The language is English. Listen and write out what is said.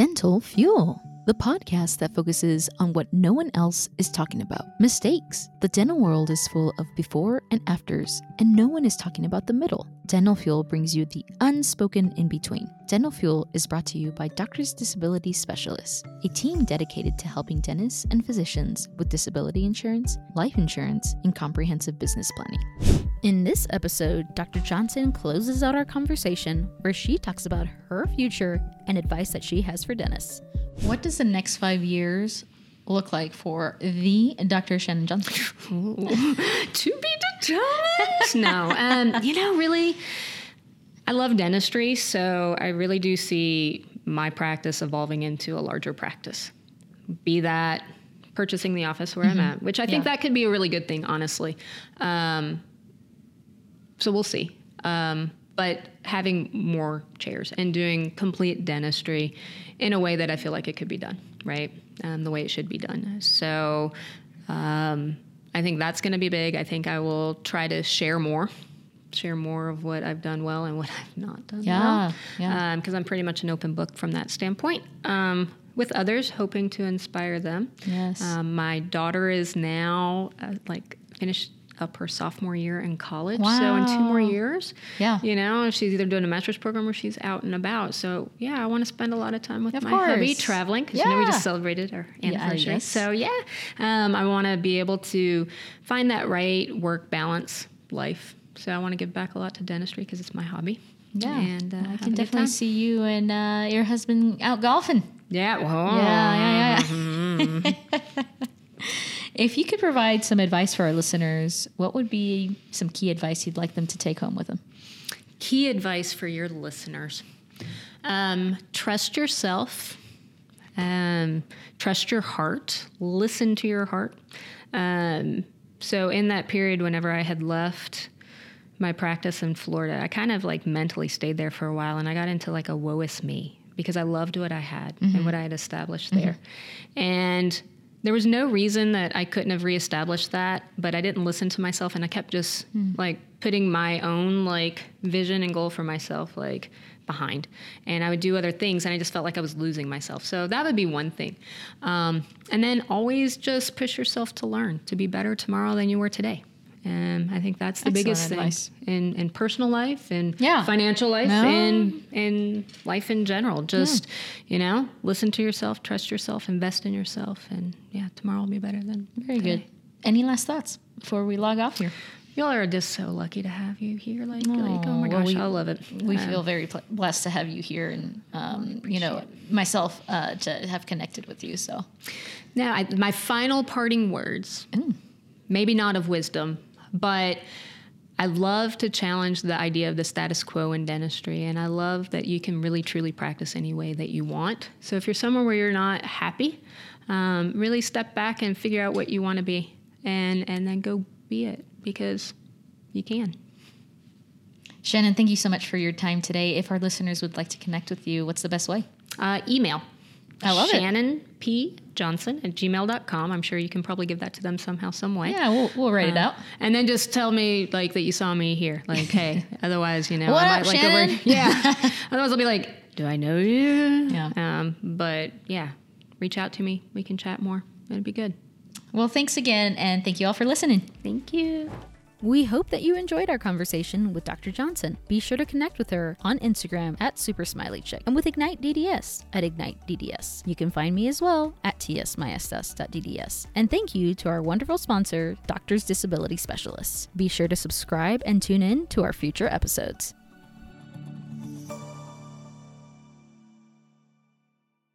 Dental Fuel, the podcast that focuses on what no one else is talking about mistakes. The dental world is full of before and afters, and no one is talking about the middle. Dental Fuel brings you the unspoken in between. Dental Fuel is brought to you by Doctors Disability Specialists, a team dedicated to helping dentists and physicians with disability insurance, life insurance, and comprehensive business planning. In this episode, Dr. Johnson closes out our conversation where she talks about her future and advice that she has for dentists. What does the next five years look like for the Dr. Shannon Johnson? to be determined. no, um, you know, really, I love dentistry, so I really do see my practice evolving into a larger practice. Be that purchasing the office where I'm at, which I think Yeah. that could be a really good thing, honestly. Um, so we'll see. Um, but having more chairs and doing complete dentistry in a way that I feel like it could be done, right? Um, the way it should be done. So um, I think that's going to be big. I think I will try to share more, share more of what I've done well and what I've not done Yeah, well. yeah. Because I'm pretty much an open book from that standpoint. Um, with others, hoping to inspire them. Yes. Um, my daughter is now uh, like finished up her sophomore year in college. So in two more years, Yeah. you know, she's either doing a master's program or she's out and about. So yeah, I want to spend a lot of time with Of my hubby course. traveling because you know we just celebrated our anniversary. yes. So yeah, um, I want to be able to find that right work balance life. So I want to give back a lot to dentistry because it's my hobby. Yeah. and uh, I can definitely see you and uh, your husband out golfing. Yeah, well, Yeah, yeah, yeah. if you could provide some advice for our listeners, what would be some key advice you'd like them to take home with them? key advice for your listeners. Um, trust yourself. Um, trust your heart. Listen to your heart. Um, so in that period whenever i had left my practice in florida i kind of like mentally stayed there for a while and i got into like a woe is me because i loved what i had and what i had established there. And there was no reason that I couldn't have reestablished that, but I didn't listen to myself and I kept just like putting my own like vision and goal for myself like behind. And I would do other things and I just felt like I was losing myself. So that would be one thing. Um, and then always just push yourself to learn, to be better tomorrow than you were today. And I think that's the Excellent biggest advice. thing in, in personal life and Yeah. financial life No. and in life in general. Just, you know, listen to yourself, trust yourself, invest in yourself, and yeah, tomorrow will be better than Very today. good. Any last thoughts before we log off here? Y'all are just so lucky to have you here. Like, like oh my gosh, we- I love it. We Um, feel very pl- blessed to have you here, and um, you know myself uh, to have connected with you. So Now, I, my final parting words, maybe not of wisdom, but I love to challenge the idea of the status quo in dentistry. And I love that you can really truly practice any way that you want. So if you're somewhere where you're not happy, um, really step back and figure out what you want to be and, and then go be it because you can. Shannon, thank you so much for your time today. If our listeners would like to connect with you, what's the best way? Uh, email. I love it. Shannon P. Johnson at gmail.com. I'm sure you can probably give that to them somehow, some way. Yeah, we'll, we'll write it Uh, out. And then just tell me like that you saw me here. Like, hey, otherwise, you know, What I up, might like Shannon? over Yeah. otherwise I'll be like, Do I know you? Yeah. Um, but yeah, reach out to me. We can chat more. It'd be good. Well, thanks again, and thank you all for listening. Thank you. We hope that you enjoyed our conversation with Dr. Johnson. Be sure to connect with her on Instagram at Super Smiley Chick and with Ignite DDS at Ignite DDS. You can find me as well at tsmaestas.dds. And thank you to our wonderful sponsor, Doctors Disability Specialists. Be sure to subscribe and tune in to our future episodes.